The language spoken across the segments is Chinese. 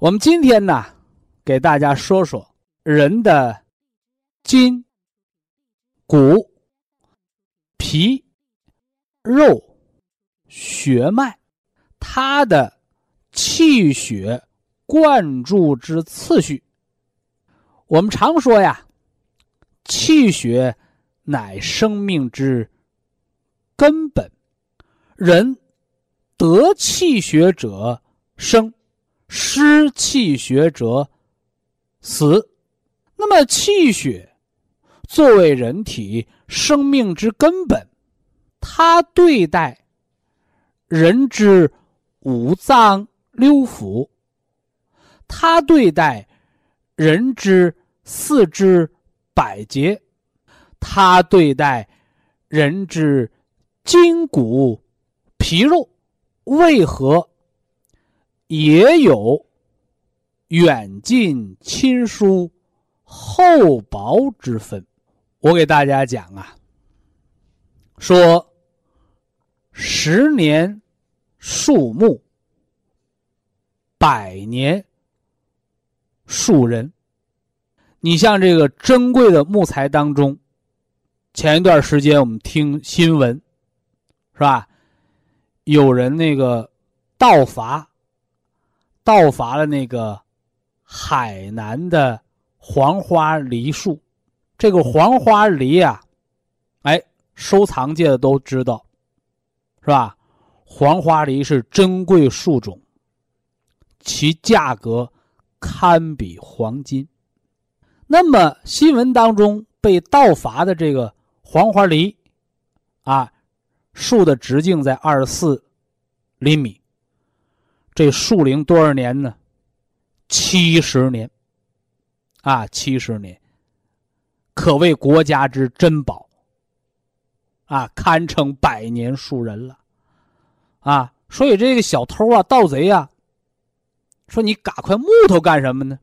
我们今天呢，给大家说说人的筋、骨、皮、肉、血脉，它的气血灌注之次序。我们常说呀，气血乃生命之根本，人得气血者生。失气血者死。那么，气血作为人体生命之根本，它对待人之五脏六腑，它对待人之四肢百节，它对待人之筋骨皮肉，为何？也有远近亲疏、厚薄之分。我给大家讲啊，说十年树木，百年树人。你像这个珍贵的木材当中，前一段时间我们听新闻，是吧？有人那个盗伐。盗伐了那个海南的黄花梨树，这个黄花梨啊，哎，收藏界的都知道，是吧？黄花梨是珍贵树种，其价格堪比黄金。那么新闻当中被盗伐的这个黄花梨，啊，树的直径在二十四厘米。这树龄多少年呢？七十年，啊，七十年，可谓国家之珍宝，啊，堪称百年树人了，啊，所以这个小偷啊、盗贼啊，说你嘎块木头干什么呢？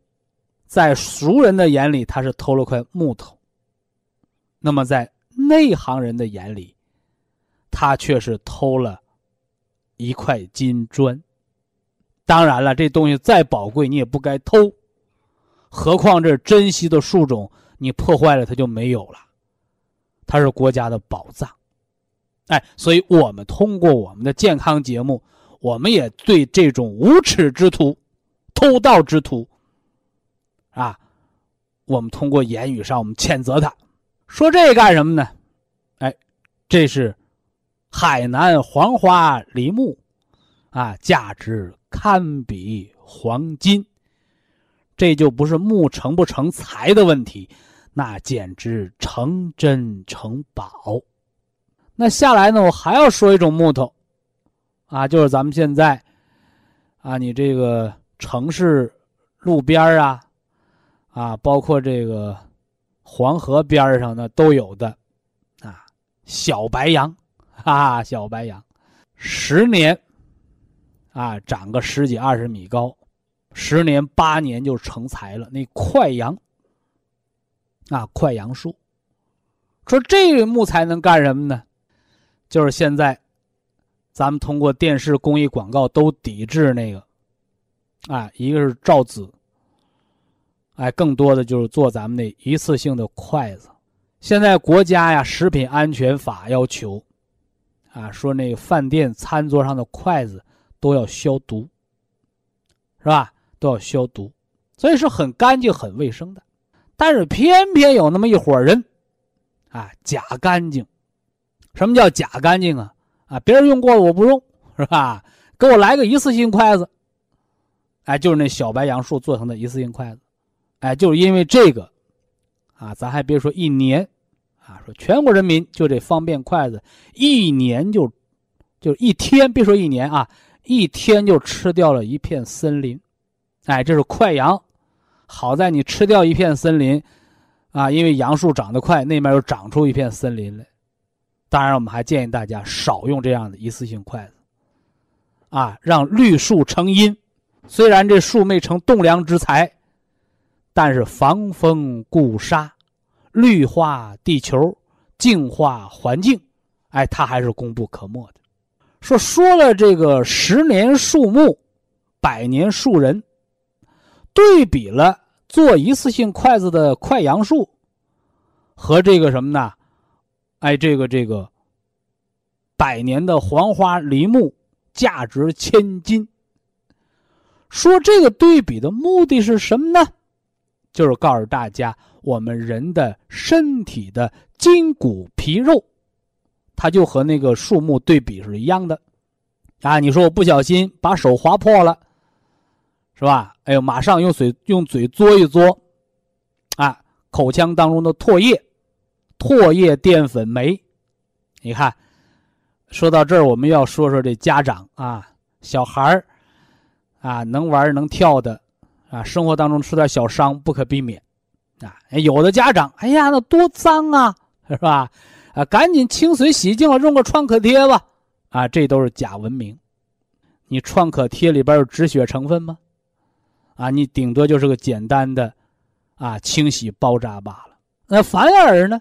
在熟人的眼里，他是偷了块木头；那么在内行人的眼里，他却是偷了一块金砖。当然了，这东西再宝贵，你也不该偷。何况这珍稀的树种，你破坏了它就没有了。它是国家的宝藏，哎，所以我们通过我们的健康节目，我们也对这种无耻之徒、偷盗之徒，啊，我们通过言语上我们谴责他。说这干什么呢？哎，这是海南黄花梨木，啊，价值。堪比黄金，这就不是木成不成材的问题，那简直成真成宝。那下来呢，我还要说一种木头，啊，就是咱们现在，啊，你这个城市路边啊，啊，包括这个黄河边上的都有的，啊，小白杨，哈，小白杨，十年。啊，长个十几二十米高，十年八年就成材了。那快杨，啊，快杨树，说这个木材能干什么呢？就是现在，咱们通过电视、公益广告都抵制那个，啊，一个是造纸，哎，更多的就是做咱们那一次性的筷子。现在国家呀，食品安全法要求，啊，说那个饭店餐桌上的筷子。都要消毒，是吧？都要消毒。所以是很干净、很卫生的。但是偏偏有那么一伙人，啊，假干净。什么叫假干净啊？啊，别人用过了我不用，是吧？给我来个一次性筷子。哎，就是那小白杨树做成的一次性筷子。哎，就是因为这个，啊，咱还别说一年，啊，说全国人民就这方便筷子，一年就，就一天，别说一年啊，一天就吃掉了一片森林。哎，这是快杨。好在你吃掉一片森林，啊，因为杨树长得快，那面又长出一片森林来。当然，我们还建议大家少用这样的一次性筷子，啊，让绿树成荫。虽然这树没成栋梁之材，但是防风固沙、绿化地球、净化环境，哎，它还是功不可没的。说说了这个十年树木，百年树人。对比了做一次性筷子的快杨树，和这个什么呢？哎，这个这个百年的黄花梨木，价值千金。说这个对比的目的是什么呢？就是告诉大家，我们人的身体的筋骨皮肉，它就和那个树木对比是一样的。啊，你说我不小心把手划破了。是吧？哎呦，马上用嘴用嘴嘬一嘬，啊，口腔当中的唾液，唾液淀粉酶。你看，说到这儿，我们要说说这家长啊，小孩儿啊，能玩能跳的啊，生活当中出点小伤不可避免啊。有的家长，哎呀，那多脏啊，是吧？啊，赶紧清水洗净了，用个创可贴吧。啊，这都是假文明。你创可贴里边有止血成分吗？啊，你顶多就是个简单的，啊，清洗包扎罢了。那反而呢，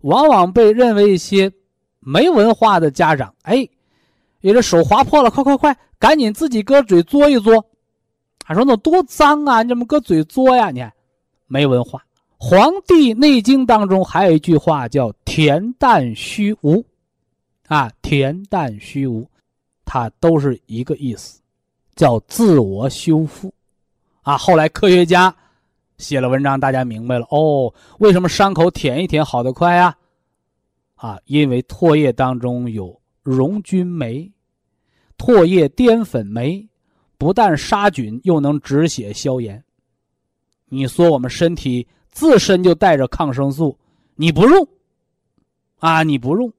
往往被认为一些没文化的家长，哎，你这手划破了，快快快，赶紧自己搁嘴嘬一嘬。他说那多脏啊，你怎么搁嘴嘬呀？你看，没文化。《黄帝内经》当中还有一句话叫“恬淡虚无”，啊，恬淡虚无，它都是一个意思，叫自我修复。啊，后来科学家写了文章，大家明白了哦，为什么伤口舔一舔好得快呀？啊，因为唾液当中有溶菌酶，唾液淀粉酶，不但杀菌，又能止血消炎。你说我们身体自身就带着抗生素，你不用，啊，你不用，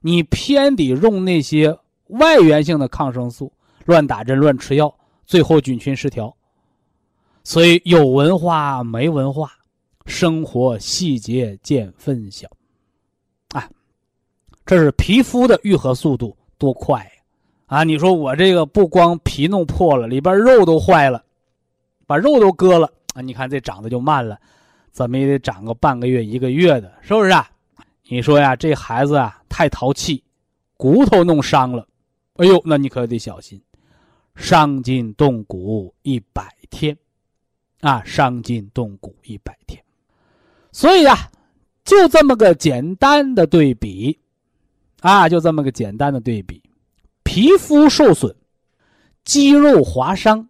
你偏得用那些外源性的抗生素，乱打针乱吃药，最后菌群失调。所以有文化没文化，生活细节见分晓，啊，这是皮肤的愈合速度多快呀！啊，你说我这个不光皮弄破了，里边肉都坏了，把肉都割了啊！你看这长得就慢了，怎么也得长个半个月一个月的，是不是啊？你说呀，这孩子啊太淘气，骨头弄伤了，哎呦，那你可得小心，伤筋动骨一百天。啊，伤筋动骨一百天，所以啊，就这么个简单的对比，啊，就这么个简单的对比，皮肤受损、肌肉划伤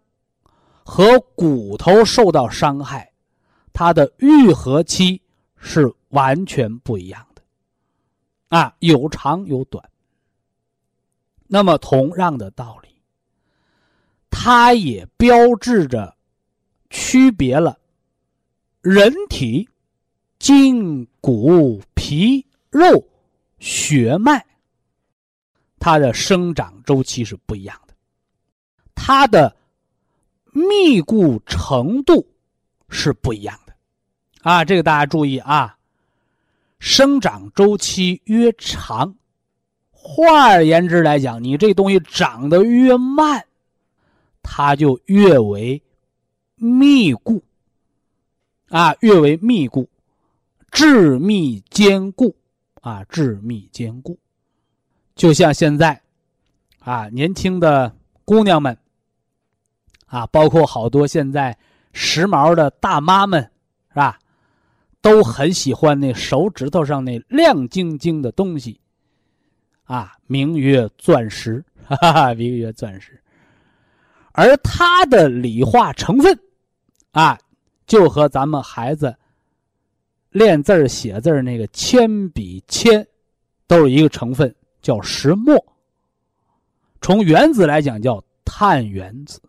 和骨头受到伤害，它的愈合期是完全不一样的，啊，有长有短。那么同样的道理，它也标志着。区别了人体筋骨皮肉血脉，它的生长周期是不一样的，它的密固程度是不一样的，啊，这个大家注意啊，生长周期越长，换而言之来讲，你这东西长得越慢，它就越为。密固，啊，越为密固，致密坚固，啊，致密坚固，就像现在，啊，年轻的姑娘们，啊，包括好多现在时髦的大妈们，是吧？都很喜欢那手指头上那亮晶晶的东西，啊，名曰钻石，哈哈，名曰钻石。而它的理化成分，啊，就和咱们孩子练字儿、写字儿那个铅笔铅，都是一个成分，叫石墨。从原子来讲，叫碳原子。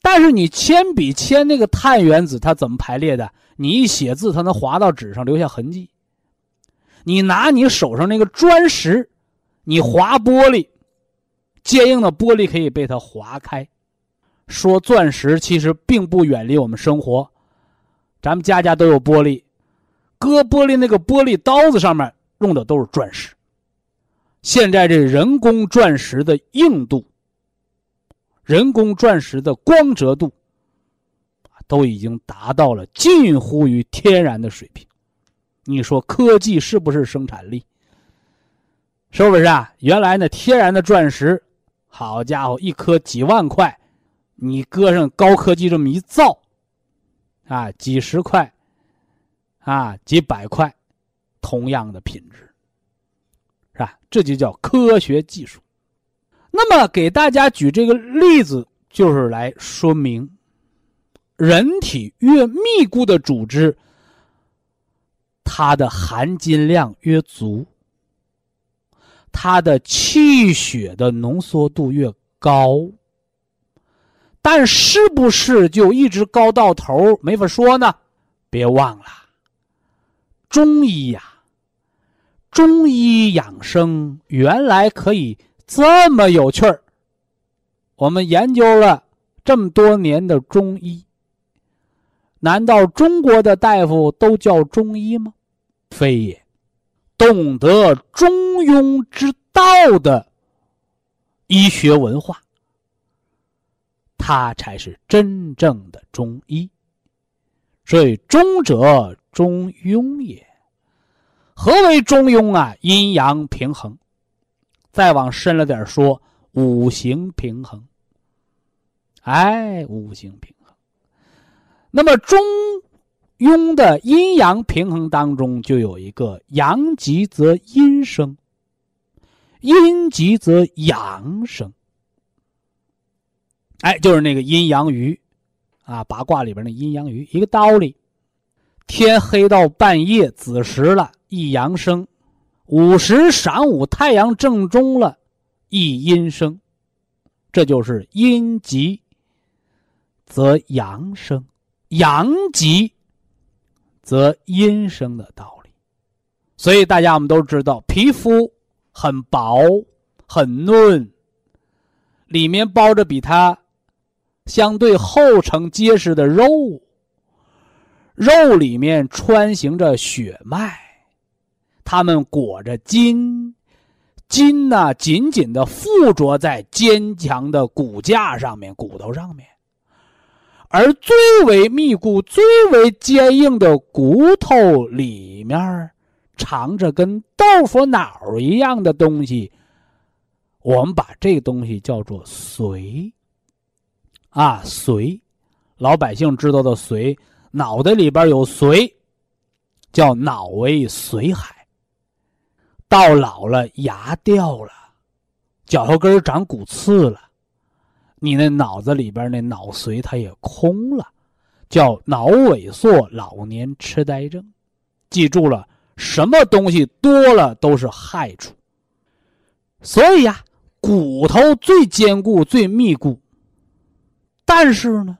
但是你铅笔铅那个碳原子，它怎么排列的？你一写字，它能划到纸上留下痕迹。你拿你手上那个砖石，你划玻璃，坚硬的玻璃可以被它划开。说钻石其实并不远离我们生活，咱们家家都有玻璃，割玻璃那个玻璃刀子上面用的都是钻石。现在这人工钻石的硬度。人工钻石的光泽度，都已经达到了近乎于天然的水平。你说科技是不是生产力？是不是啊？原来那天然的钻石，好家伙，一颗几万块，你搁上高科技这么一造，啊，几十块，啊，几百块，同样的品质，是吧？这就叫科学技术。那么，给大家举这个例子，就是来说明，人体越密固的组织，它的含金量越足，它的气血的浓缩度越高。但是不是就一直高到头没法说呢？别忘了，中医呀，中医养生原来可以。这么有趣儿，我们研究了这么多年的中医，难道中国的大夫都叫中医吗？非也，懂得中庸之道的医学文化，他才是真正的中医。所以，中者中庸也。何为中庸啊？阴阳平衡。再往深了点说，五行平衡。哎，五行平。那么中庸的阴阳平衡当中，就有一个阳极则阴生，阴极则阳生。哎，就是那个阴阳鱼，啊，八卦里边那阴阳鱼，一个道理。天黑到半夜子时了，一阳生。午时晌午，太阳正中了，一阴生，这就是阴极则阳生，阳极则阴生的道理。所以大家我们都知道，皮肤很薄很嫩，里面包着比它相对厚成结实的肉，肉里面穿行着血脉。它们裹着筋，筋呢紧紧的附着在坚强的骨架上面、骨头上面，而最为密固、最为坚硬的骨头里面藏着跟豆腐脑一样的东西，我们把这东西叫做髓。啊，髓，老百姓知道的髓，脑袋里边有髓，叫脑为髓海。到老了，牙掉了，脚后跟长骨刺了，你那脑子里边那脑髓它也空了，叫脑萎缩、老年痴呆症。记住了，什么东西多了都是害处。所以呀，骨头最坚固、最密固，但是呢，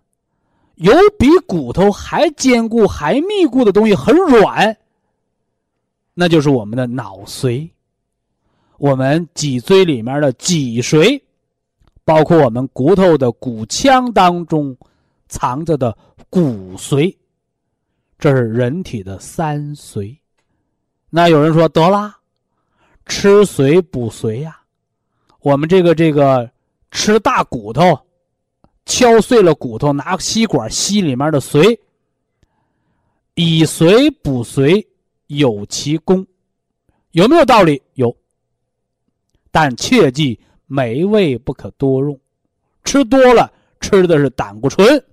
有比骨头还坚固、还密固的东西很软。那就是我们的脑髓，我们脊椎里面的脊髓，包括我们骨头的骨腔当中藏着的骨髓，这是人体的三髓。那有人说得啦，吃髓补髓呀，我们这个这个吃大骨头，敲碎了骨头，拿吸管吸里面的髓，以髓补髓。有其功，有没有道理？有，但切记美味不可多用，吃多了吃的是胆固醇，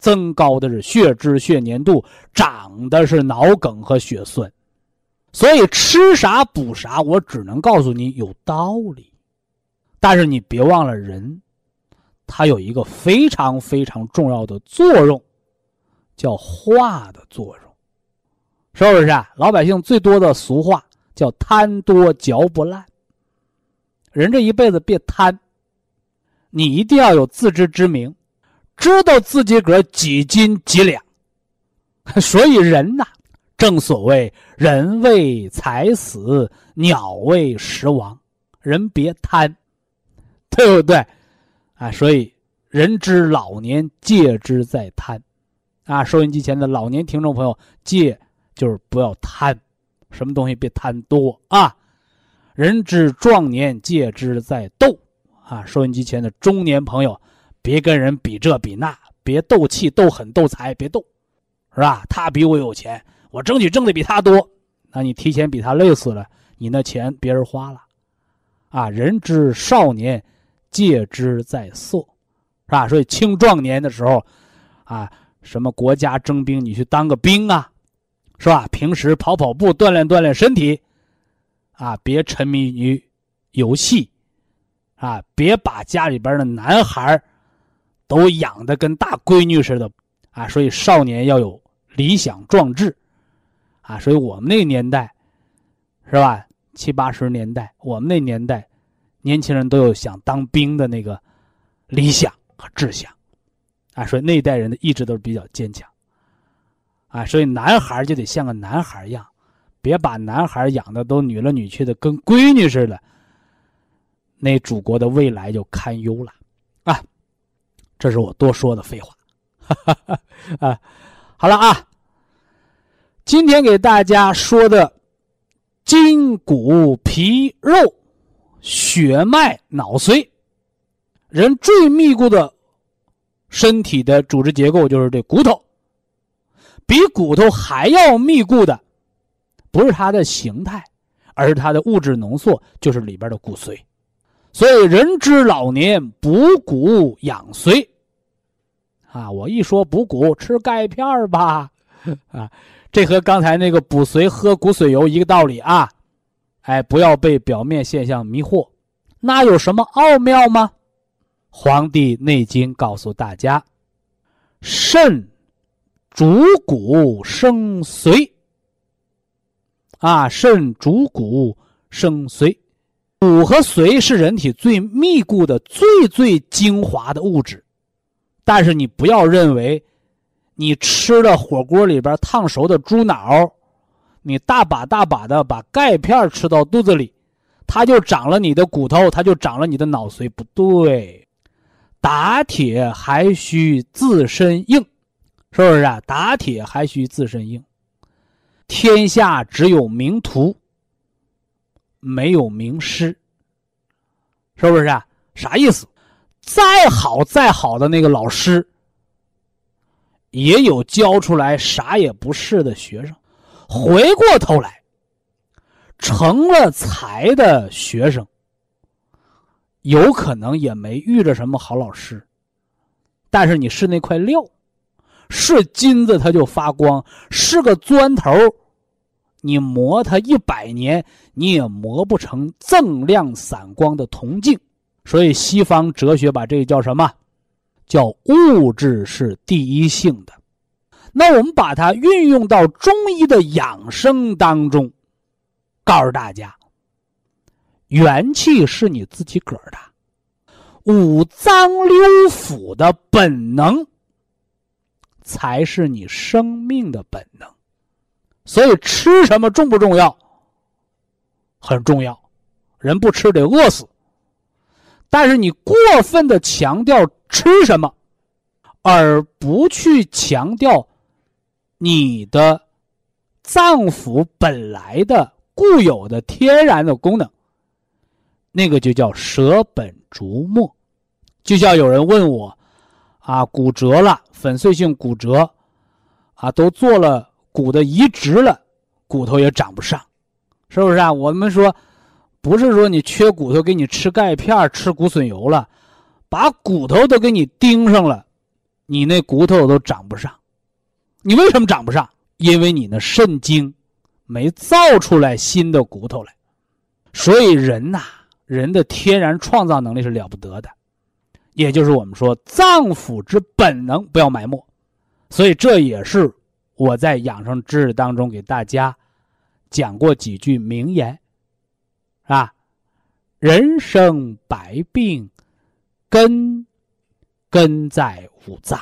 增高的是血脂、血粘度，长的是脑梗和血栓。所以吃啥补啥，我只能告诉你有道理，但是你别忘了人，他有一个非常非常重要的作用，叫化的作用，是不是啊？老百姓最多的俗话叫贪多嚼不烂。人这一辈子别贪，你一定要有自知之明，知道自己个几斤几两。所以人呐，正所谓人为财死，鸟为食亡。人别贪，对不对？啊，所以人之老年戒之在贪。啊，收音机前的老年听众朋友，戒就是不要贪，什么东西别贪多啊。人之壮年，戒之在斗，啊！收音机前的中年朋友，别跟人比这比那，别斗气、斗狠、斗财，别斗，是吧？他比我有钱，我争取挣的比他多，那你提前比他累死了，你那钱别人花了，啊！人之少年，戒之在色，是吧？所以青壮年的时候，啊，什么国家征兵，你去当个兵啊，是吧？平时跑跑步，锻炼锻炼身体。啊，别沉迷于游戏，啊，别把家里边的男孩都养的跟大闺女似的，啊，所以少年要有理想壮志，啊，所以我们那个年代，是吧？七八十年代，我们那年代，年轻人都有想当兵的那个理想和志向，啊，所以那一代人的意志都是比较坚强，啊，所以男孩就得像个男孩一样。别把男孩养的都女了女去的，跟闺女似的，那祖国的未来就堪忧了，啊！这是我多说的废话，啊，好了啊，今天给大家说的筋骨皮肉血脉脑髓，人最密固的身体的组织结构就是这骨头，比骨头还要密固的。不是它的形态，而是它的物质浓缩，就是里边的骨髓。所以人之老年，补骨养髓。啊，我一说补骨，吃钙片吧，啊，这和刚才那个补髓喝骨髓油一个道理啊。哎，不要被表面现象迷惑，那有什么奥妙吗？《黄帝内经》告诉大家：肾主骨生髓。啊，肾主骨生髓，骨和髓是人体最密固的、最最精华的物质。但是你不要认为，你吃了火锅里边烫熟的猪脑，你大把大把的把钙片吃到肚子里，它就长了你的骨头，它就长了你的脑髓。不对，打铁还需自身硬，是不是啊？打铁还需自身硬。天下只有名徒，没有名师，是不是啊？啥意思？再好再好的那个老师，也有教出来啥也不是的学生。回过头来，成了才的学生，有可能也没遇着什么好老师。但是你是那块料。是金子，它就发光；是个砖头，你磨它一百年，你也磨不成锃亮闪光的铜镜。所以，西方哲学把这个叫什么？叫物质是第一性的。那我们把它运用到中医的养生当中，告诉大家：元气是你自己个儿的，五脏六腑的本能。才是你生命的本能，所以吃什么重不重要？很重要，人不吃得饿死。但是你过分的强调吃什么，而不去强调你的脏腑本来的固有的天然的功能，那个就叫舍本逐末。就像有人问我。啊，骨折了，粉碎性骨折，啊，都做了骨的移植了，骨头也长不上，是不是啊？我们说，不是说你缺骨头给你吃钙片、吃骨髓油了，把骨头都给你钉上了，你那骨头都长不上。你为什么长不上？因为你那肾精没造出来新的骨头来。所以人呐，人的天然创造能力是了不得的。也就是我们说脏腑之本能不要埋没，所以这也是我在养生知识当中给大家讲过几句名言，是吧？人生百病，根根在五脏，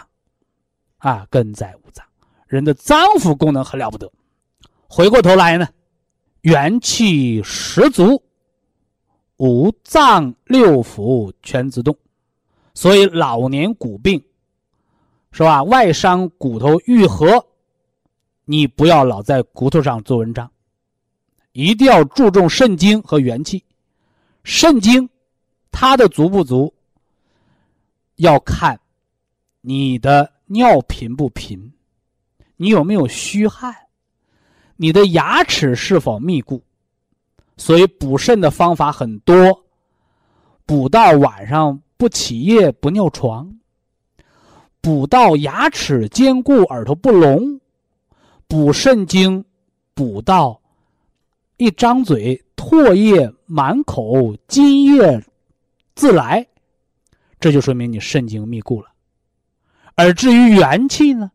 啊，根在五脏。人的脏腑功能很了不得。回过头来呢，元气十足，五脏六腑全自动。所以老年骨病，是吧？外伤骨头愈合，你不要老在骨头上做文章，一定要注重肾精和元气。肾精，它的足不足，要看你的尿频不频，你有没有虚汗，你的牙齿是否密固。所以补肾的方法很多，补到晚上不起夜不尿床，补到牙齿坚固耳朵不聋，补肾精，补到一张嘴。唾液满口，津液自来，这就说明你肾精密固了。而至于元气呢？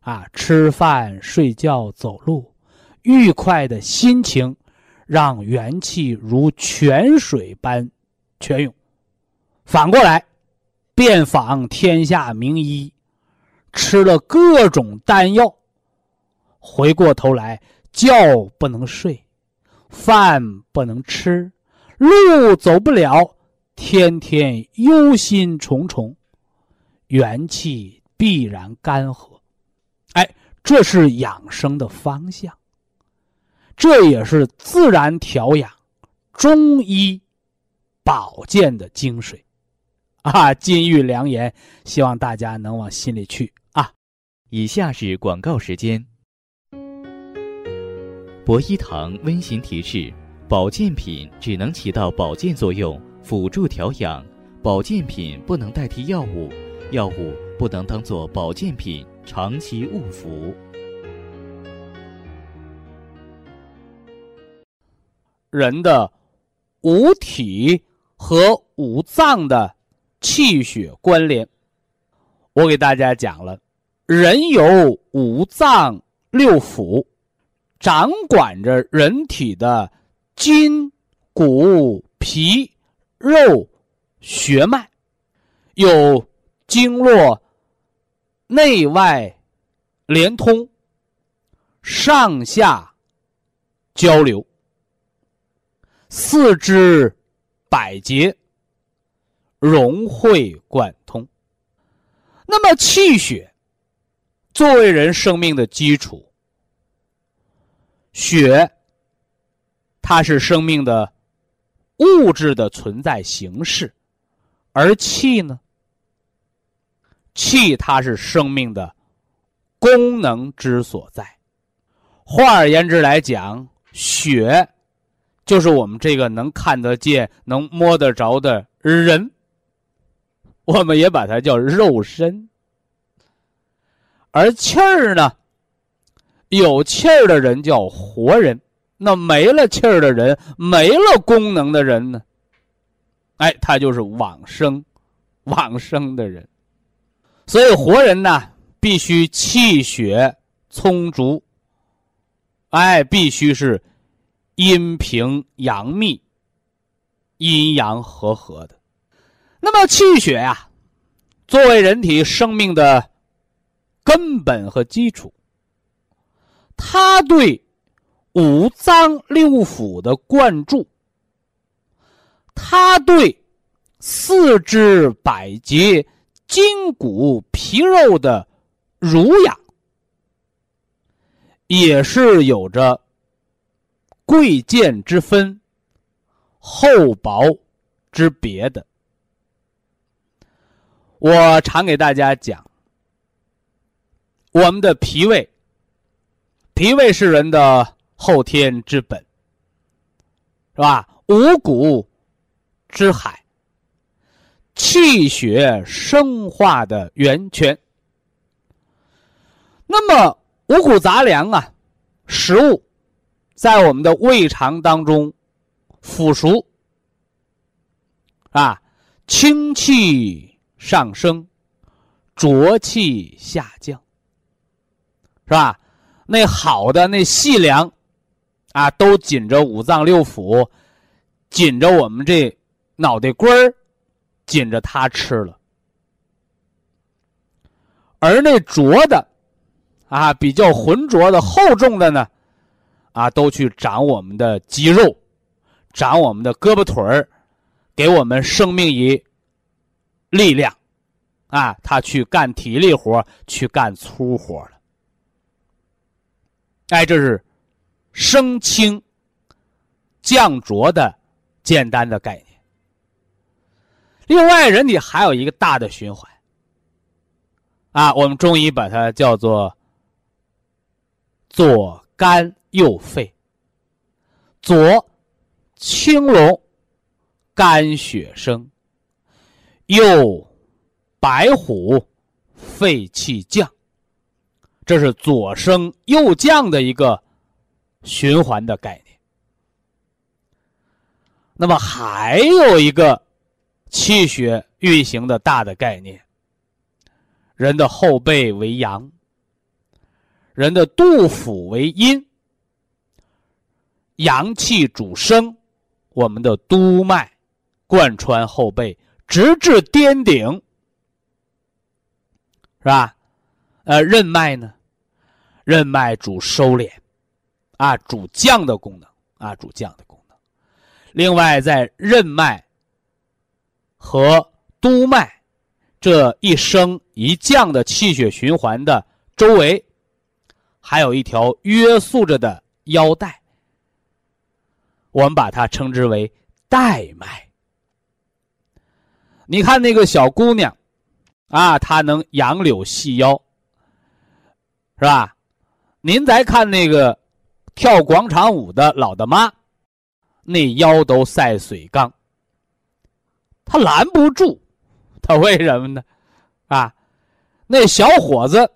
啊，吃饭、睡觉、走路，愉快的心情，让元气如泉水般泉涌。反过来，遍访天下名医，吃了各种丹药，回过头来觉不能睡。饭不能吃，路走不了，天天忧心忡忡，元气必然干涸。哎，这是养生的方向，这也是自然调养、中医保健的精髓 啊！金玉良言，希望大家能往心里去啊！以下是广告时间。博一堂温馨提示：保健品只能起到保健作用，辅助调养；保健品不能代替药物，药物不能当做保健品长期误服。人的五体和五脏的气血关联，我给大家讲了，人有五脏六腑。掌管着人体的筋、骨、皮、肉、血脉，有经络内外连通、上下交流，四肢百节融会贯通。那么，气血作为人生命的基础。血，它是生命的物质的存在形式，而气呢？气它是生命的功能之所在。换而言之来讲，血就是我们这个能看得见、能摸得着的人，我们也把它叫肉身。而气儿呢？有气儿的人叫活人，那没了气儿的人，没了功能的人呢？哎，他就是往生，往生的人。所以活人呢，必须气血充足，哎，必须是阴平阳密、阴阳和合的。那么气血呀，作为人体生命的根本和基础。它对五脏六腑的灌注，它对四肢百节、筋骨皮肉的濡养，也是有着贵贱之分、厚薄之别的。我常给大家讲，我们的脾胃。脾胃是人的后天之本，是吧？五谷之海，气血生化的源泉。那么五谷杂粮啊，食物在我们的胃肠当中腐熟，啊，清气上升，浊气下降，是吧？那好的那细粮，啊，都紧着五脏六腑，紧着我们这脑袋瓜儿，紧着它吃了。而那浊的，啊，比较浑浊的、厚重的呢，啊，都去长我们的肌肉，长我们的胳膊腿儿，给我们生命以力量。啊，他去干体力活，去干粗活了。哎，这是升清、降浊的简单的概念。另外，人体还有一个大的循环。啊，我们中医把它叫做左肝右肺，左青龙，肝血生，右。白虎，肺气降，这是左升右降的一个循环的概念。那么还有一个气血运行的大的概念，人的后背为阳，人的肚腹为阴，阳气主升，我们的督脉贯穿后背，直至颠顶。是吧？呃，任脉呢？任脉主收敛，啊，主降的功能，啊，主降的功能。另外，在任脉和督脉这一升一降的气血循环的周围，还有一条约束着的腰带，我们把它称之为带脉。你看那个小姑娘。啊，她能杨柳细腰，是吧？您再看那个跳广场舞的老大妈，那腰都赛水缸，他拦不住，他为什么呢？啊，那小伙子，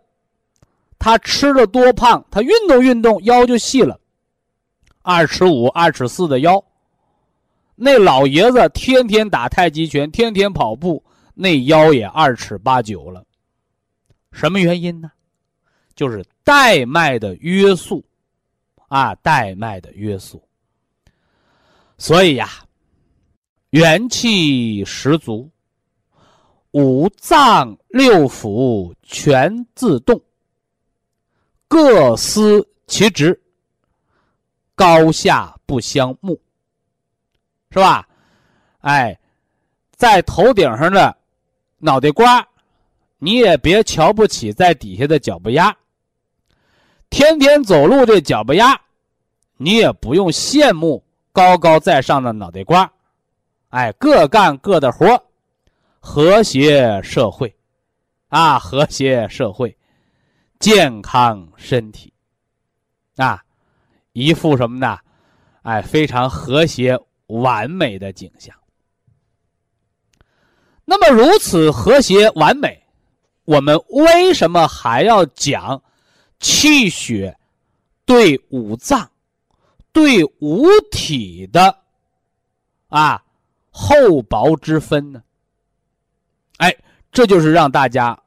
他吃的多胖，他运动运动腰就细了，二尺五、二尺四的腰。那老爷子天天打太极拳，天天跑步。那腰也二尺八九了，什么原因呢？就是带脉的约束，啊，带脉的约束。所以呀，元气十足，五脏六腑全自动，各司其职，高下不相慕，是吧？哎，在头顶上的。脑袋瓜，你也别瞧不起在底下的脚不丫。天天走路的脚不丫，你也不用羡慕高高在上的脑袋瓜。哎，各干各的活和谐社会，啊，和谐社会，健康身体，啊，一副什么呢？哎，非常和谐完美的景象。那么如此和谐完美，我们为什么还要讲气血对五脏、对五体的啊厚薄之分呢？哎，这就是让大家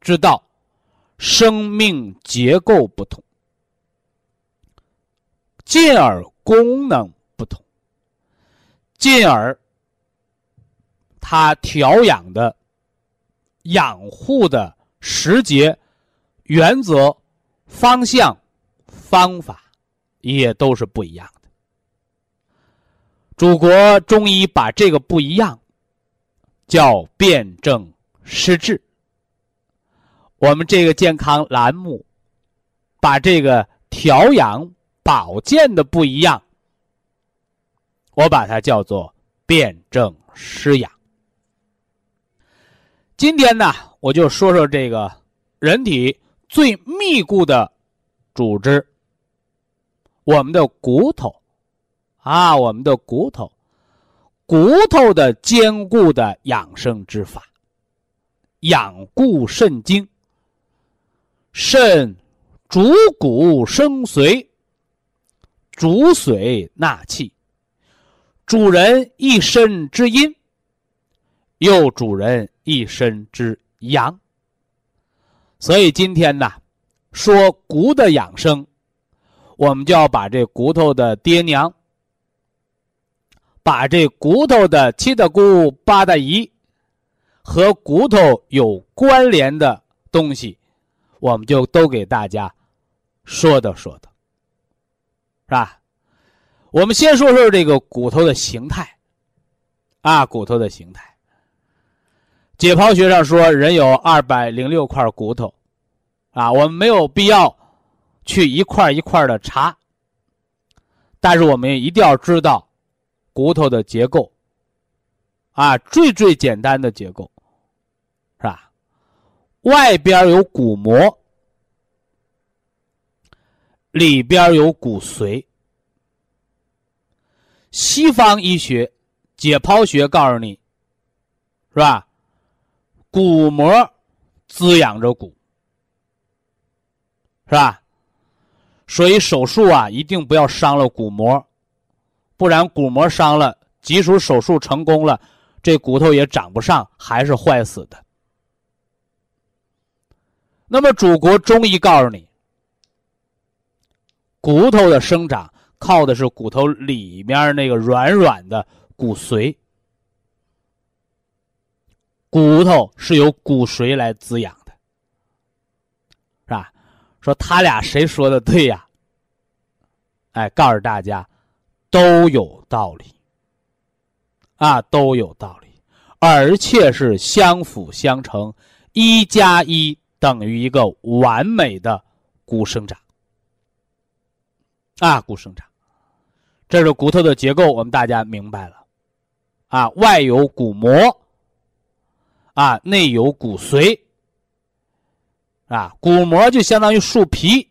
知道生命结构不同，进而功能，进而。它调养的、养护的时节、原则、方向、方法，也都是不一样的。祖国中医把这个不一样叫辨证施治。我们这个健康栏目把这个调养保健的不一样，我把它叫做辩证施养。今天呢，我就说说这个人体最密固的组织——我们的骨头啊，我们的骨头，骨头的坚固的养生之法，养固肾精。肾主骨生髓，主髓纳气，主人一身之阴，又主人。一身之阳，所以今天呢，说骨的养生，我们就要把这骨头的爹娘，把这骨头的七大姑八大姨和骨头有关联的东西，我们就都给大家说道说道，是吧？我们先说说这个骨头的形态，啊，骨头的形态。解剖学上说，人有二百零六块骨头，啊，我们没有必要去一块一块的查，但是我们一定要知道骨头的结构，啊，最最简单的结构，是吧？外边有骨膜，里边有骨髓。西方医学解剖学告诉你，是吧？骨膜滋养着骨，是吧？所以手术啊，一定不要伤了骨膜，不然骨膜伤了，即使手术成功了，这骨头也长不上，还是坏死的。那么，祖国中医告诉你，骨头的生长靠的是骨头里面那个软软的骨髓。骨头是由骨髓来滋养的，是吧？说他俩谁说的对呀？哎，告诉大家，都有道理，啊，都有道理，而且是相辅相成，一加一等于一个完美的骨生长，啊，骨生长，这是骨头的结构，我们大家明白了，啊，外有骨膜。啊，内有骨髓，啊，骨膜就相当于树皮，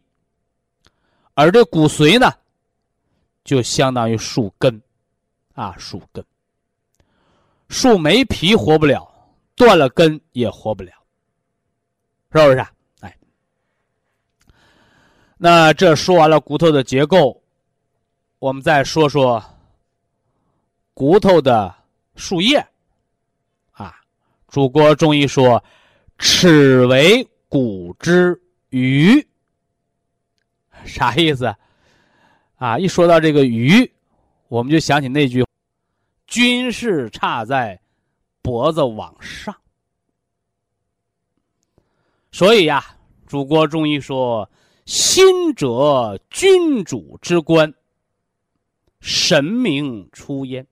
而这骨髓呢，就相当于树根，啊，树根。树没皮活不了，断了根也活不了，是不是？哎，那这说完了骨头的结构，我们再说说骨头的树叶。祖国中医说：“齿为骨之余。”啥意思？啊，一说到这个余，我们就想起那句：“军事差在脖子往上。”所以呀，祖国中医说：“心者，君主之官，神明出焉。”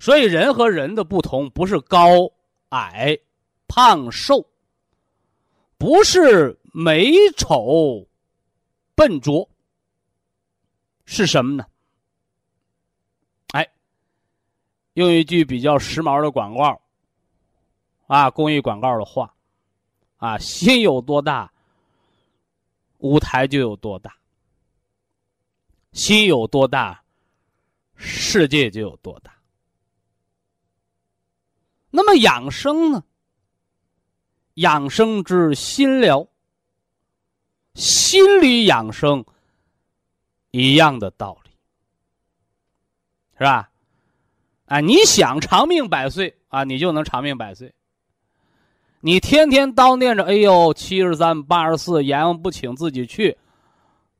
所以，人和人的不同，不是高矮、胖瘦，不是美丑、笨拙，是什么呢？哎，用一句比较时髦的广告，啊，公益广告的话，啊，心有多大，舞台就有多大；心有多大，世界就有多大。那么养生呢？养生之心疗，心理养生一样的道理，是吧？啊，你想长命百岁啊，你就能长命百岁。你天天叨念着，哎呦，七十三八十四，阎王不请自己去，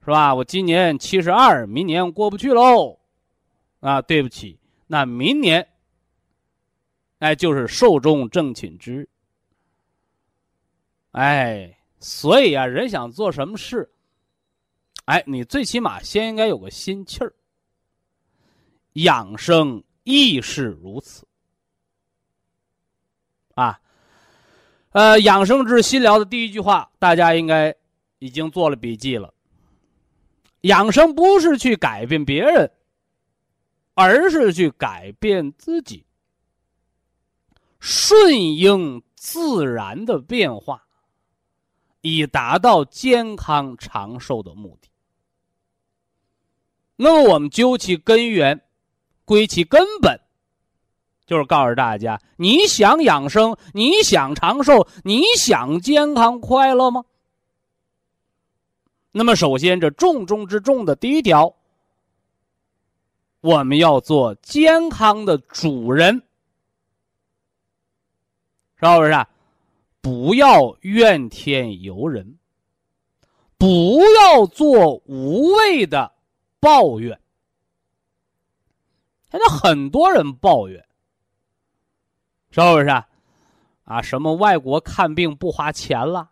是吧？我今年七十二，明年过不去喽，啊，对不起，那明年。哎，就是寿终正寝之。哎，所以啊，人想做什么事，哎，你最起码先应该有个心气儿。养生亦是如此。啊，呃，养生之心疗的第一句话，大家应该已经做了笔记了。养生不是去改变别人，而是去改变自己。顺应自然的变化，以达到健康长寿的目的。那么，我们究其根源，归其根本，就是告诉大家：你想养生，你想长寿，你想健康快乐吗？那么，首先，这重中之重的第一条，我们要做健康的主人。是不是？不要怨天尤人，不要做无谓的抱怨。现在很多人抱怨，是不是啊？什么外国看病不花钱了，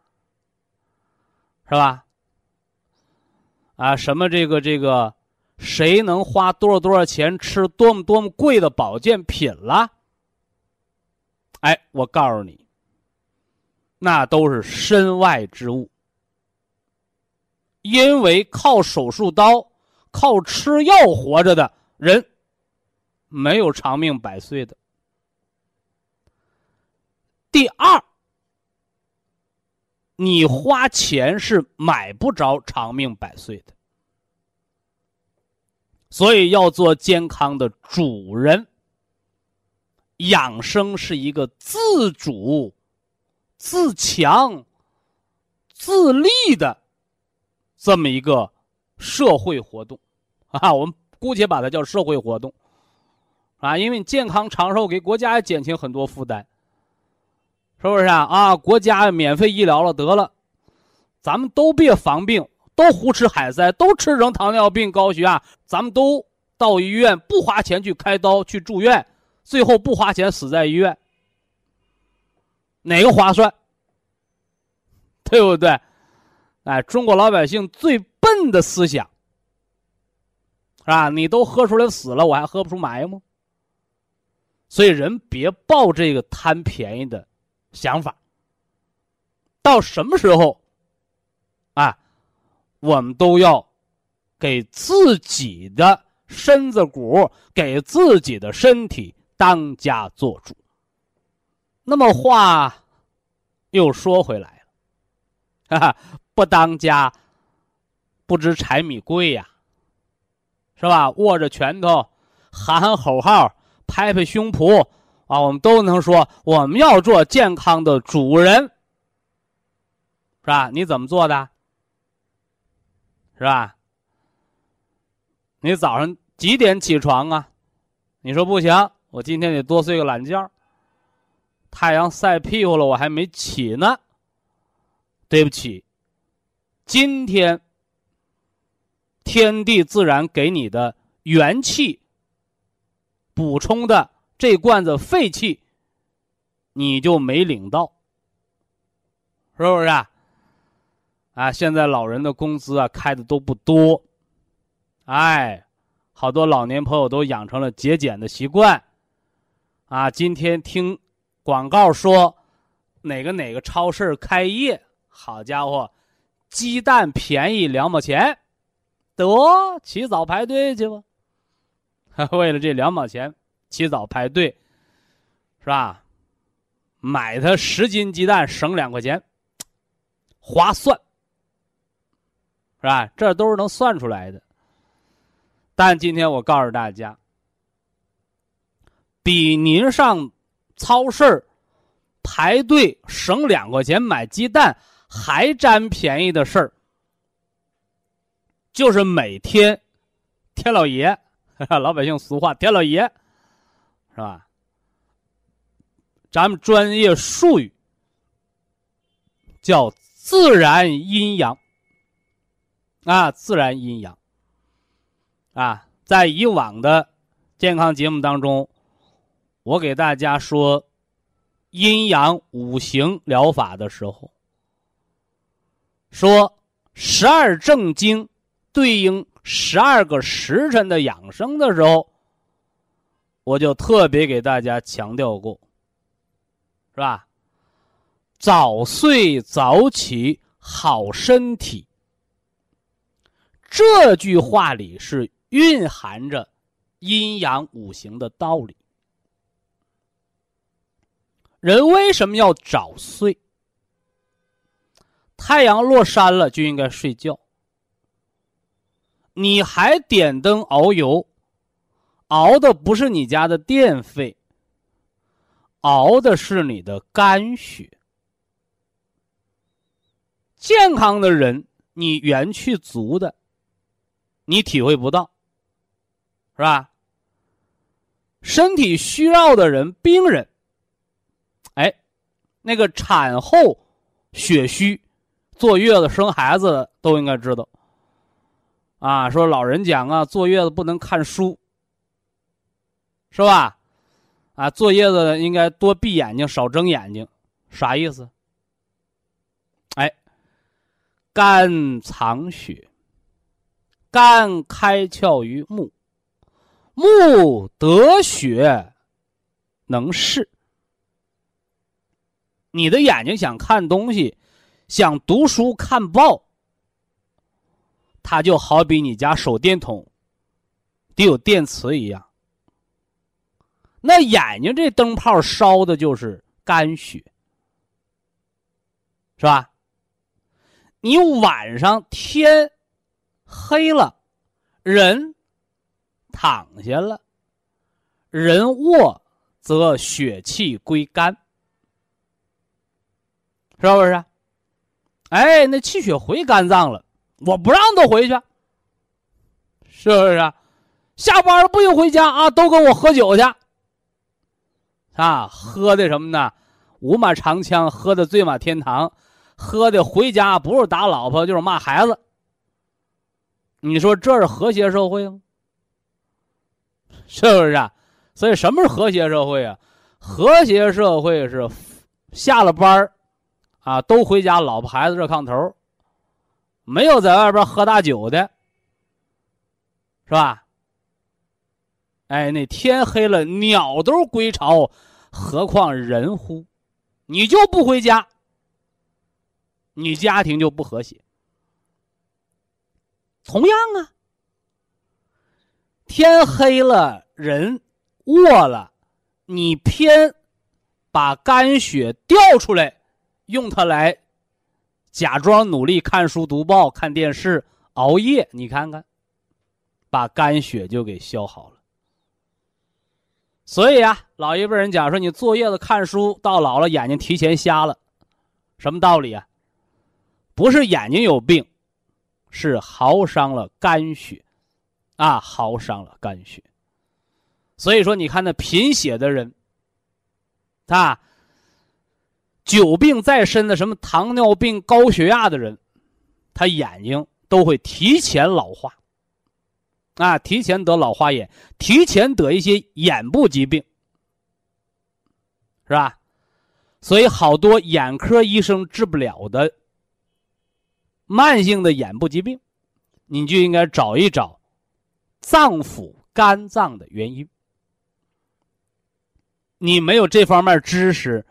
是吧？啊，什么这个这个，谁能花多少多少钱吃多么多么贵的保健品了？哎，我告诉你，那都是身外之物。因为靠手术刀、靠吃药活着的人，没有长命百岁的。第二，你花钱是买不着长命百岁的，所以要做健康的主人。养生是一个自主、自强、自立的这么一个社会活动 啊，我们姑且把它叫社会活动啊，因为健康长寿给国家减轻很多负担。是不是啊？啊，国家免费医疗了，得了，咱们都别防病，都胡吃海塞，都吃成糖尿病、高血压，咱们都到医院不花钱去开刀去住院，最后不花钱死在医院，哪个划算？对不对？哎，中国老百姓最笨的思想，是吧？你都喝出来死了，我还喝不出埋吗？所以人别抱这个贪便宜的。想法到什么时候？我们都要给自己的身子骨、给自己的身体当家做主。那么话又说回来了，哈哈，不当家不知柴米贵呀，是吧？握着拳头喊喊口号，拍拍胸脯。啊，我们都能说我们要做健康的主人，是吧？你怎么做的？是吧？你早上几点起床啊？你说不行，我今天得多睡个懒觉。太阳晒屁股了，我还没起呢。对不起，今天天地自然给你的元气补充的。这罐子废气，你就没领到，是不是啊？啊，现在老人的工资啊开的都不多，哎，好多老年朋友都养成了节俭的习惯，啊，今天听广告说哪个哪个超市开业，好家伙，鸡蛋便宜两毛钱，得起早排队去吧，为了这两毛钱。起早排队，是吧？买它十斤鸡蛋省两块钱，划算，是吧？这都是能算出来的。但今天我告诉大家，比您上超市排队省两块钱买鸡蛋还占便宜的事儿，就是每天天老爷，老百姓俗话，天老爷。是吧？咱们专业术语叫自然阴阳啊，自然阴阳啊。在以往的健康节目当中，我给大家说阴阳五行疗法的时候，说十二正经对应十二个时辰的养生的时候。我就特别给大家强调过，是吧？早睡早起好身体，这句话里是蕴含着阴阳五行的道理。人为什么要早睡？太阳落山了就应该睡觉，你还点灯熬油？熬的不是你家的电费，熬的是你的肝血。健康的人，你元气足的，你体会不到，是吧？身体虚弱的人，病人，哎，那个产后血虚、坐月子生孩子的都应该知道。啊，说老人讲啊，坐月子不能看书，是吧？啊，坐月子应该多闭眼睛，少睁眼睛，啥意思？哎，肝藏血，肝开窍于目，目得血能视。你的眼睛想看东西，想读书看报，它就好比你家手电筒得有电池一样。那眼睛这灯泡烧的就是肝血，是吧？你晚上天黑了，人躺下了，人卧则血气归肝，是不是？哎，那气血回肝脏了，我不让他回去，是不是？下班了不许回家啊，都跟我喝酒去。啊，喝的什么呢？五马长枪，喝的醉马天堂，喝的回家不是打老婆就是骂孩子。你说这是和谐社会吗？是不是啊？所以什么是和谐社会啊？和谐社会是下了班啊，都回家，老婆孩子热炕头，没有在外边喝大酒的，是吧？哎，那天黑了，鸟都归巢，何况人乎？你就不回家，你家庭就不和谐。同样啊，天黑了，人卧了，你偏把肝血调出来，用它来假装努力看书、读报、看电视、熬夜，你看看，把肝血就给消耗了。所以啊，老一辈人讲说，你坐月子看书，到老了眼睛提前瞎了，什么道理啊？不是眼睛有病，是耗伤了肝血，啊，耗伤了肝血。所以说，你看那贫血的人，啊，久病在身的，什么糖尿病、高血压的人，他眼睛都会提前老化。啊，提前得老花眼，提前得一些眼部疾病，是吧？所以好多眼科医生治不了的慢性的眼部疾病，你就应该找一找脏腑肝脏的原因。你没有这方面知识，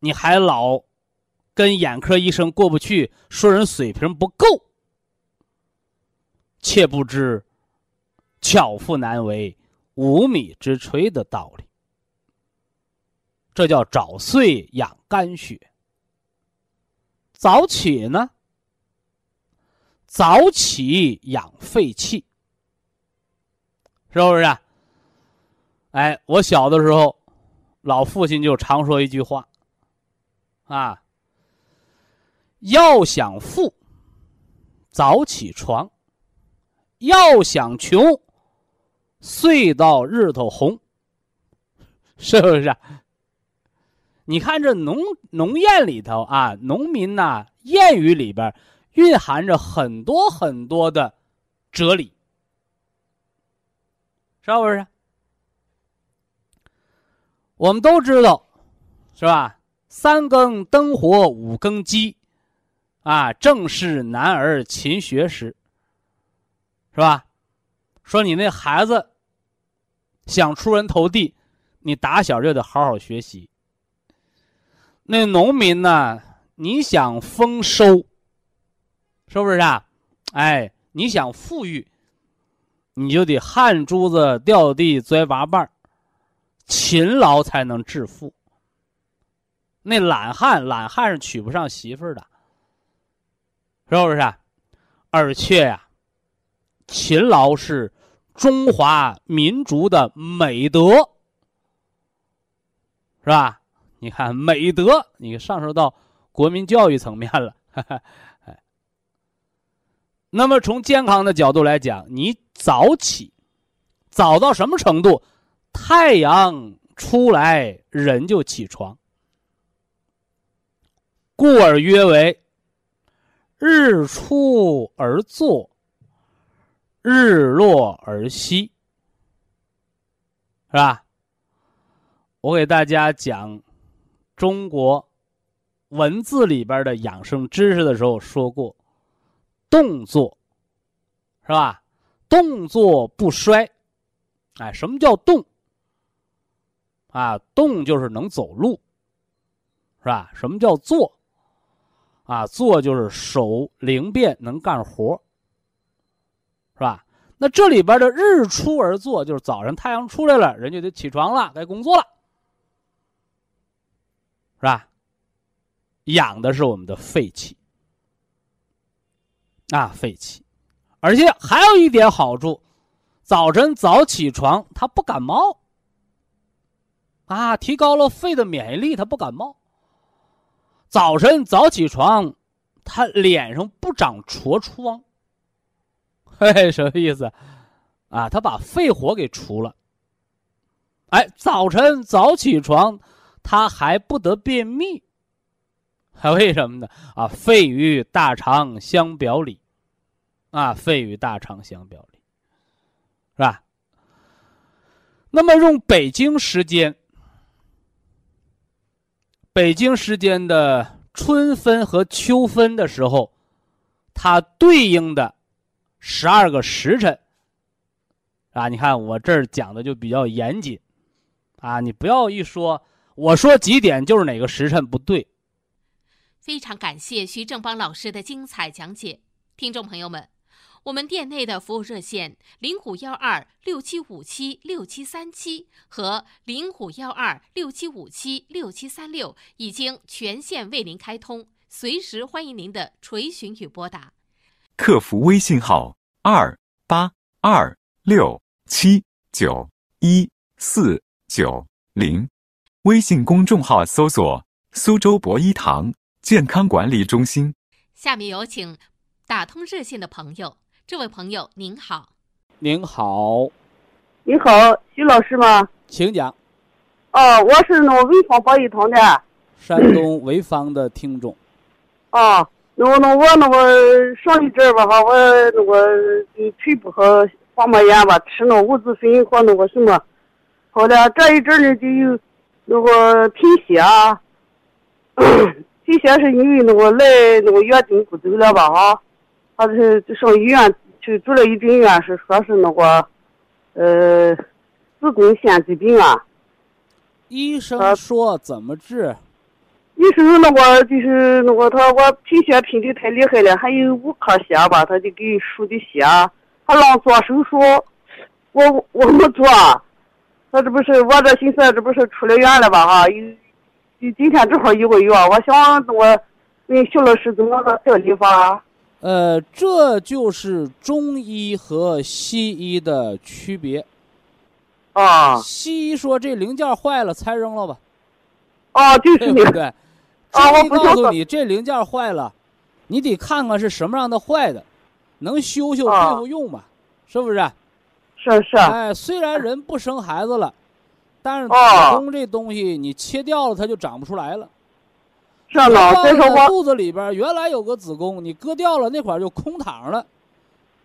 你还老跟眼科医生过不去，说人水平不够，切不知。巧妇难为无米之炊的道理，这叫早睡养肝血。早起呢，早起养肺气，是不是？哎，我小的时候，老父亲就常说一句话，啊，要想富，早起床；要想穷。睡到日头红，是不是？你看这农农谚里头啊，农民呐谚语里边蕴含着很多很多的哲理，是不是？我们都知道，是吧？三更灯火五更鸡，啊，正是男儿勤学时，是吧？说你那孩子想出人头地，你打小就得好好学习。那农民呢？你想丰收，是不是啊？哎，你想富裕，你就得汗珠子掉地摔八瓣儿勤劳才能致富。那懒汉，懒汉是娶不上媳妇儿的，是不是？啊？而且呀，勤劳是。中华民族的美德，是吧？你看美德，你上升到国民教育层面了。哎，那么从健康的角度来讲，你早起，早到什么程度？太阳出来，人就起床。故而曰为日出而作，日落而息，是吧？我给大家讲中国文字里边的养生知识的时候说过，动作是吧？动作不衰，哎，什么叫动？啊，动就是能走路，是吧？什么叫坐？啊，坐就是手灵便，能干活，是吧？那这里边的日出而作，就是早上太阳出来了，人就得起床了，该工作了，是吧？养的是我们的肺气，啊，肺气，而且还有一点好处，早晨早起床，他不感冒。啊，提高了肺的免疫力，他不感冒。早晨早起床，他脸上不长痤疮。嘿，什么意思？啊，他把肺火给除了。哎，早晨早起床，他还不得便秘。还为什么呢？啊，肺与大肠相表里。啊，肺与大肠相表里，是吧？那么用北京时间。北京时间的春分和秋分的时候，它对应的十二个时辰啊，你看我这儿讲的就比较严谨啊，你不要一说我说几点就是哪个时辰不对。非常感谢徐正邦老师的精彩讲解，听众朋友们。我们店内的服务热线零五幺二六七五七六七三七和零五幺二六七五七六七三六已经全线为您开通，随时欢迎您的垂询与拨打。客服微信号二八二六七九一四九零，微信公众号搜索“苏州博医堂健康管理中心”。下面有请打通热线的朋友。这位朋友您好，您好，你好，徐老师吗？请讲。哦，我是那个潍坊宝医堂的，山东潍坊的听众。哦，那我那我那个上一阵吧哈，我那个腿部和，黄膜炎吧，吃那五子粉和那个什么，后来这一阵呢就有那个贫血啊，贫血是因为那个来那个月经不走了吧哈。他是上医院去住了一病院，是说是那个，呃，子宫腺疾病啊。医生说怎么治？医生那个就是那个他我贫血贫的太厉害了，还有五颗血吧，他就给输的血，他让做手术，我我没做，他这不是我这心思这不是出了院了吧哈？有，今天正好一个月，我想我问徐老师怎么个调理法？呃，这就是中医和西医的区别。啊，西医说这零件坏了，拆扔了吧。啊，就是对不 对？中医告诉你这零件坏了，你得看看是什么让它坏的，能修修对付用嘛？是不是？是是。哎，虽然人不生孩子了，但是子宫这东西你切掉了，它就长不出来了。是啊，再说我肚子里边原来有个子宫，你割掉了那块就空膛了，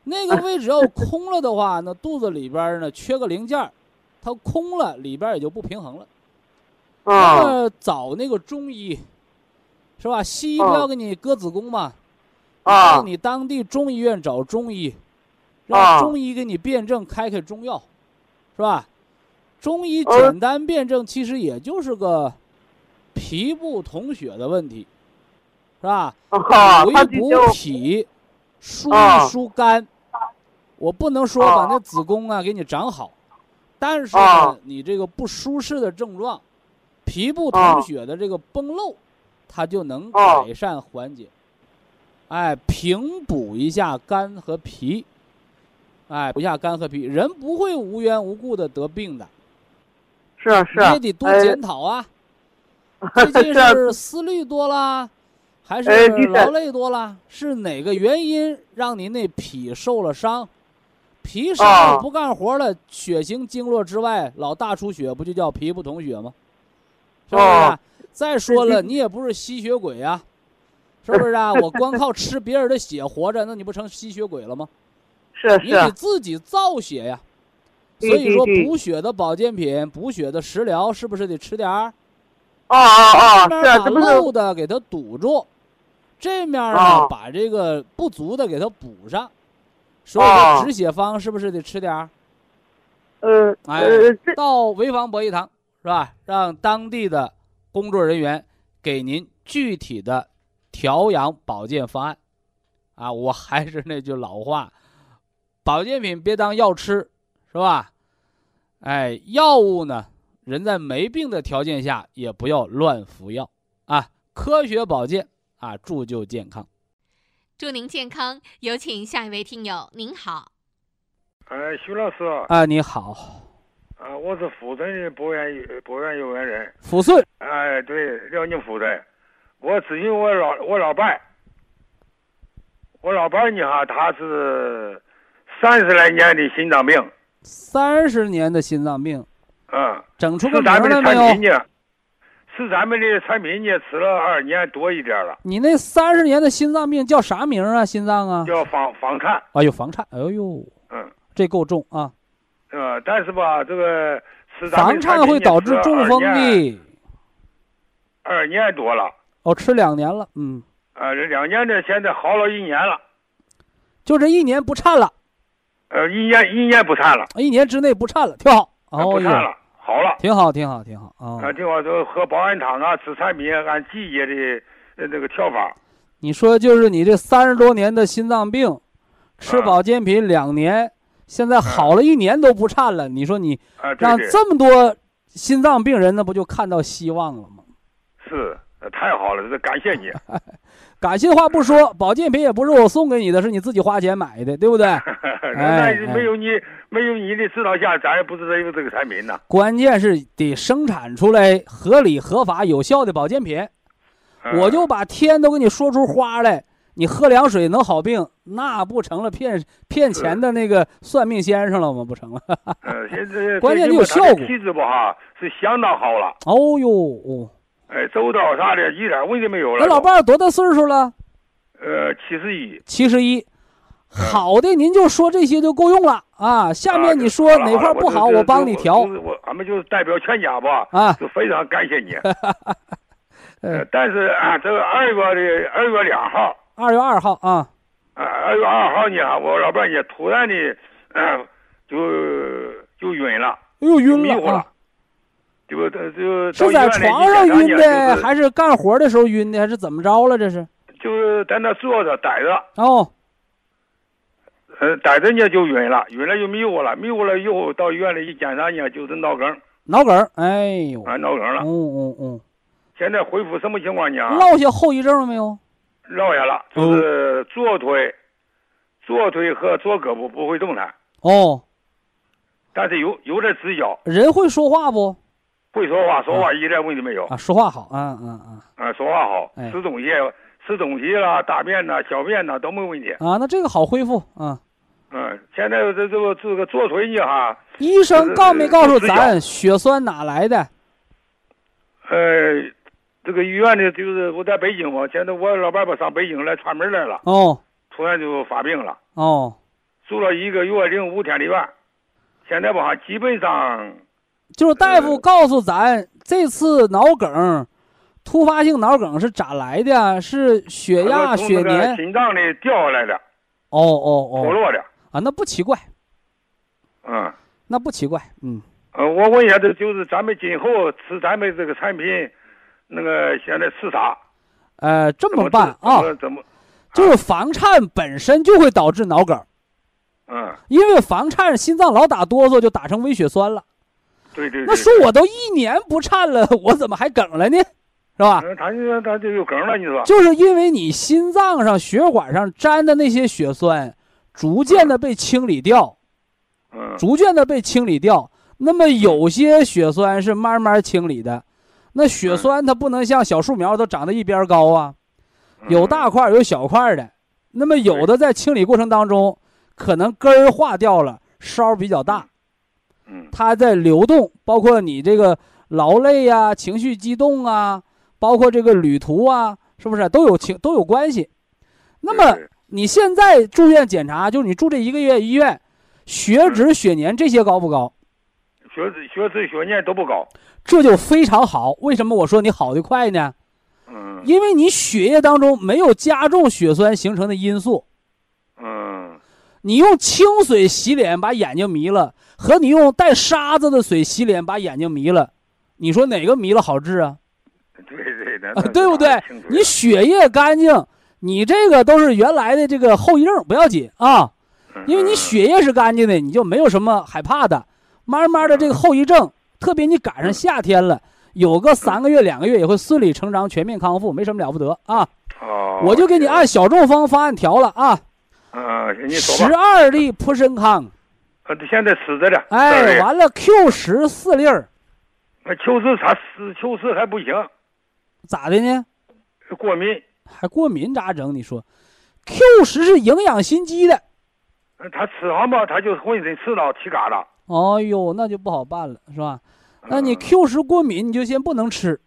那个 位置要空了的话，那肚子里边呢缺个零件，它空了，里边也就不平衡了。啊。那么找那个中医，是吧？西医不要给你割子宫嘛？啊。你当地中医院找中医，让中医给你辩证开开中药，是吧？中医简单辩证，其实也就是个。脾不统血的问题，是吧？补一补脾，疏一疏肝。我不能说把那子宫啊给你长好，但是呢，你这个不舒适的症状，脾不统血的这个崩漏，它就能改善缓解。哎，平补一下肝和脾，哎，补一下肝和脾，人不会无缘无故的得病的。是啊，是啊，你也得多检讨啊。最近是思虑多了，还是劳累多了？是哪个原因让您那脾受了伤？脾伤了不干活了，血行经络之外，老大出血，不就叫脾不统血吗？是不是？啊再说了，你也不是吸血鬼呀，是不是啊？我光靠吃别人的血活着，那你不成吸血鬼了吗？是你得，自己造血呀。所以说，补血的保健品、补血的食疗，是不是得吃点儿？哦哦哦，这面是啊，把漏的给它堵住，这面呢、哦把这个不足的给它补上。所以哦说止血方是不是得吃点儿？呃哎呃到潍坊博医堂是吧？让当地的工作人员给您具体的调养保健方案。啊，我还是那句老话，保健品别当药吃，是吧？哎，药物呢，人在没病的条件下也不要乱服药啊，科学保健啊，铸就健康。祝您健康。有请下一位听友，您好。哎，徐老师啊，啊，你好，啊，我是抚顺的博源博源幼儿园人。抚顺哎，对，辽宁抚顺。我咨询我老我老伴儿，我老伴儿呢哈，他是三十来年的心脏病，三十年的心脏病，嗯，整出个名是咱们的儿来没有？产品呢，是咱们的产品呢，吃了二年多一点了，你那三十年的心脏病叫啥名啊？心脏啊？叫房房颤，哎呦，房颤，哎呦，嗯，这够重啊！呃，但是吧，这个吃咱们房颤会导致中风的，的。二年多了，哦，吃两年了，嗯，呃，这两年呢，现在好了一年了，就这一年不颤了，呃，一年一年不颤了。一年之内不颤了，挺好。哦，不颤了，好了，挺好，挺好，挺好啊！啊，挺好，就喝保安汤啊，吃产品按季节的呃那个调法，你说就是你这三十多年的心脏病，吃啊保健品两年，现在好了一年都不颤了，你说你啊，让，这么多心脏病人，那不就看到希望了吗？太好了，这感谢你，感谢话不说，保健品也不是我送给你的，是你自己花钱买的，对不对？那那没有你没有你的指导下，咱也不知道有这个产品呢。关键是得生产出来合理、合法、有效的保健品。嗯我就把天都给你说出花来，你喝凉水能好病，那不成了骗骗钱的那个算命先生了吗？不成了？呃，现在 关键你有效果体质不好，是相当好了，哦呦，哦哎，走道啥的一点问题没有了。那老伴儿多大岁数了？呃，七十一，七十一。好的，您就说这些就够用了啊。下面你说哪块不好，我帮你调我我俺们就是代表全家吧，啊。就非常感谢你。呃呃，但是啊，这个二月的二月两号，二月二号啊，啊，二月二号呢，我老伴儿呢突然的，嗯，就就晕了，哎呦晕迷糊了就就就是在床上晕的，还还是干活的时候晕的，还是怎么着了？这是？就是在那坐着待着，哦，呃，待着呢就晕了，晕了就迷糊了，迷糊了以后到医院里一检查呢，就是脑梗脑梗，哎呦，啊，脑梗了。嗯嗯嗯，现在恢复什么情况呢？落下后遗症了没有？落下了，就是左腿、左腿和左胳膊不会动弹，哦，但是有有点直角，人会说话不？会说话，说话一点问题没有啊，说话好，啊啊啊啊，说话好哎，吃东西吃东西啦，大便呐、小便呐都没问题。啊，那这个好恢复啊。嗯，现在这这个这个左腿呢哈，医生告没告诉咱血栓哪来的？呃，这个医院呢，就是我在北京嘛，现在我老伴儿吧上北京来串门来了，哦突然就发病了，哦，住了一个月零五天的院，现在吧基本上就是大夫呃告诉咱，这次脑梗，突发性脑梗是咋来的啊？是血压、血粘？心脏里掉下来的，哦哦哦，脱落的。啊，那不奇怪，嗯，那不奇怪，嗯。呃，我问一下，这就是咱们今后吃咱们这个产品，那个现在吃啥？呃，这么办啊？就是房颤本身就会导致脑梗，嗯，因为房颤心脏老打哆嗦，就打成微血栓了。对对对。那说我都一年不颤了，我怎么还梗了呢？是吧？就他就有梗了，你说？就是因为你心脏上血管上粘的那些血栓，逐渐的被清理掉，嗯逐渐的被清理掉。那么有些血栓是慢慢清理的，那血栓它不能像小树苗都长得一边高啊，有大块有小块的。那么有的在清理过程当中，可能根儿化掉了，梢比较大，嗯它在流动，包括你这个劳累呀、情绪激动啊，包括这个旅途啊，是不是都有情都有关系？那么你现在住院检查，就是你住这一个月医院，血脂、血粘这些高不高？血脂、血脂、血粘都不高。这就非常好。为什么我说你好的快呢？嗯因为你血液当中没有加重血栓形成的因素。嗯你用清水洗脸把眼睛迷了，和你用带沙子的水洗脸把眼睛迷了，你说哪个迷了好治啊？对对的、啊，对不对？你血液干净，你这个都是原来的这个后遗症，不要紧啊，因为你血液是干净的，你就没有什么害怕的。慢慢的，这个后遗症，特别你赶上夏天了，有个三个月、两个月也会顺理成章、全面康复，没什么了不得啊。哦，我就给你按小中风方案调了啊，嗯，你说十。二粒普参康，呃，现在吃着呢。哎，完了 Q 十四粒儿，那秋实他吃秋实还不行，咋的呢？过敏。还过敏咋整？你说，Q 十是营养心肌的，呃他吃上吧，他就浑身刺挠、起疙瘩。哦呦，那就不好办了，是吧？那你 Q 十过敏，你就先不能吃。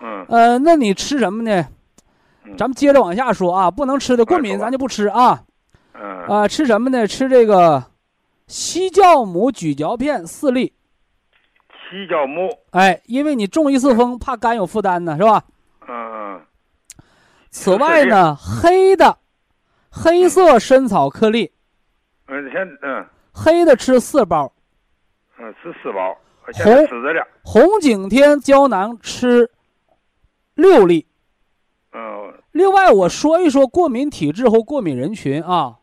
嗯呃，那你吃什么呢？嗯咱们接着往下说啊，不能吃的过敏咱就不吃啊。嗯啊、吃什么呢？吃这个西酵母咀嚼片四粒。西酵母。哎，因为你中一次风，怕肝有负担呢，是吧？嗯此外呢，黑的，黑色参草颗粒，嗯，先嗯黑的吃四包。嗯吃四包，现在吃着呢。红景天胶囊吃六粒。嗯另外，我说一说过敏体质和过敏人群啊。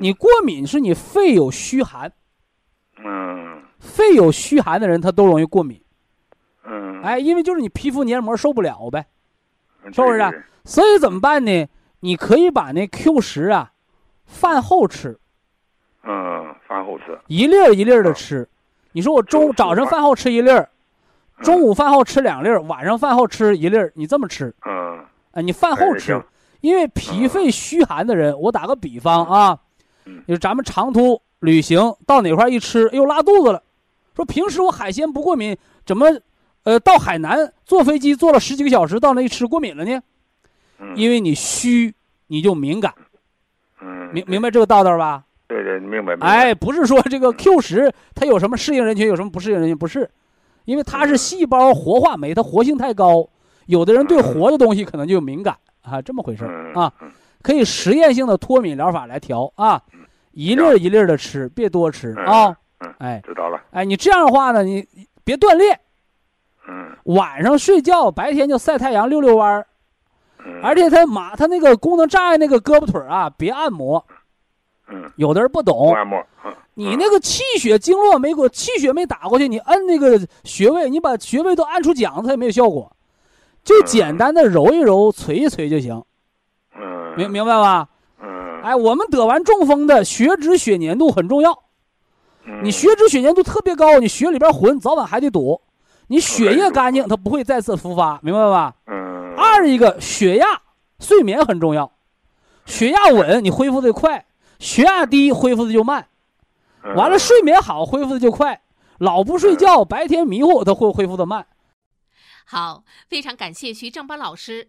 嗯。你过敏是你肺有虚寒，嗯肺有虚寒的人他都容易过敏。嗯。哎，因为就是你皮肤黏膜受不了呗，嗯是不是所以怎么办呢？你可以把那 Q 十啊，饭后吃，嗯，饭后吃。一粒儿一粒儿的吃。你说我中就是早上饭后吃一粒儿，中午饭后吃两粒儿，晚上饭后吃一粒儿，你这么吃，嗯哎，你饭后吃因为脾肺虚寒的人，我打个比方啊，嗯就是咱们长途旅行到哪块儿一吃，哎呦拉肚子了，说平时我海鲜不过敏，怎么，呃，到海南坐飞机坐了十几个小时，到那一吃过敏了呢？嗯。因为你虚，你就敏感，嗯。明明白这个道道吧？对对，明白明白。哎，不是说这个 Q 十它有什么适应人群，有什么不适应人群，不是，因为它是细胞活化酶，它活性太高，有的人对活的东西可能就敏感啊，这么回事儿啊。嗯可以实验性的脱敏疗法来调啊，一粒儿一粒儿的吃，别多吃嗯啊。嗯，哎知道了。哎，你这样的话呢，你别锻炼，嗯晚上睡觉，白天就晒太阳溜溜弯儿，嗯。而且他马他那个功能障碍那个胳膊腿儿啊，别按摩。嗯，有的人不懂，按摩。嗯。你那个气血经络没过，气血没打过去，你摁那个穴位，你把穴位都按出茧子，它也没有效果。就简单的揉一揉、捶一捶就行，嗯。明明白吧？嗯。哎，我们得完中风的血脂、血粘度很重要。嗯。你血脂、血粘度特别高，你血里边混，早晚还得堵。你血液干净，它不会再次复发，明白吧？嗯。二一个血压、睡眠很重要，血压稳，你恢复的快；血压低，恢复的就慢。嗯完了，睡眠好，恢复的就快。老不睡觉，白天迷糊，它会恢复的慢。好，非常感谢徐正邦老师，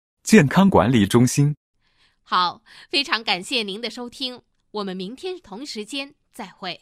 健康管理中心”。好，非常感谢您的收听，我们明天同时间再会。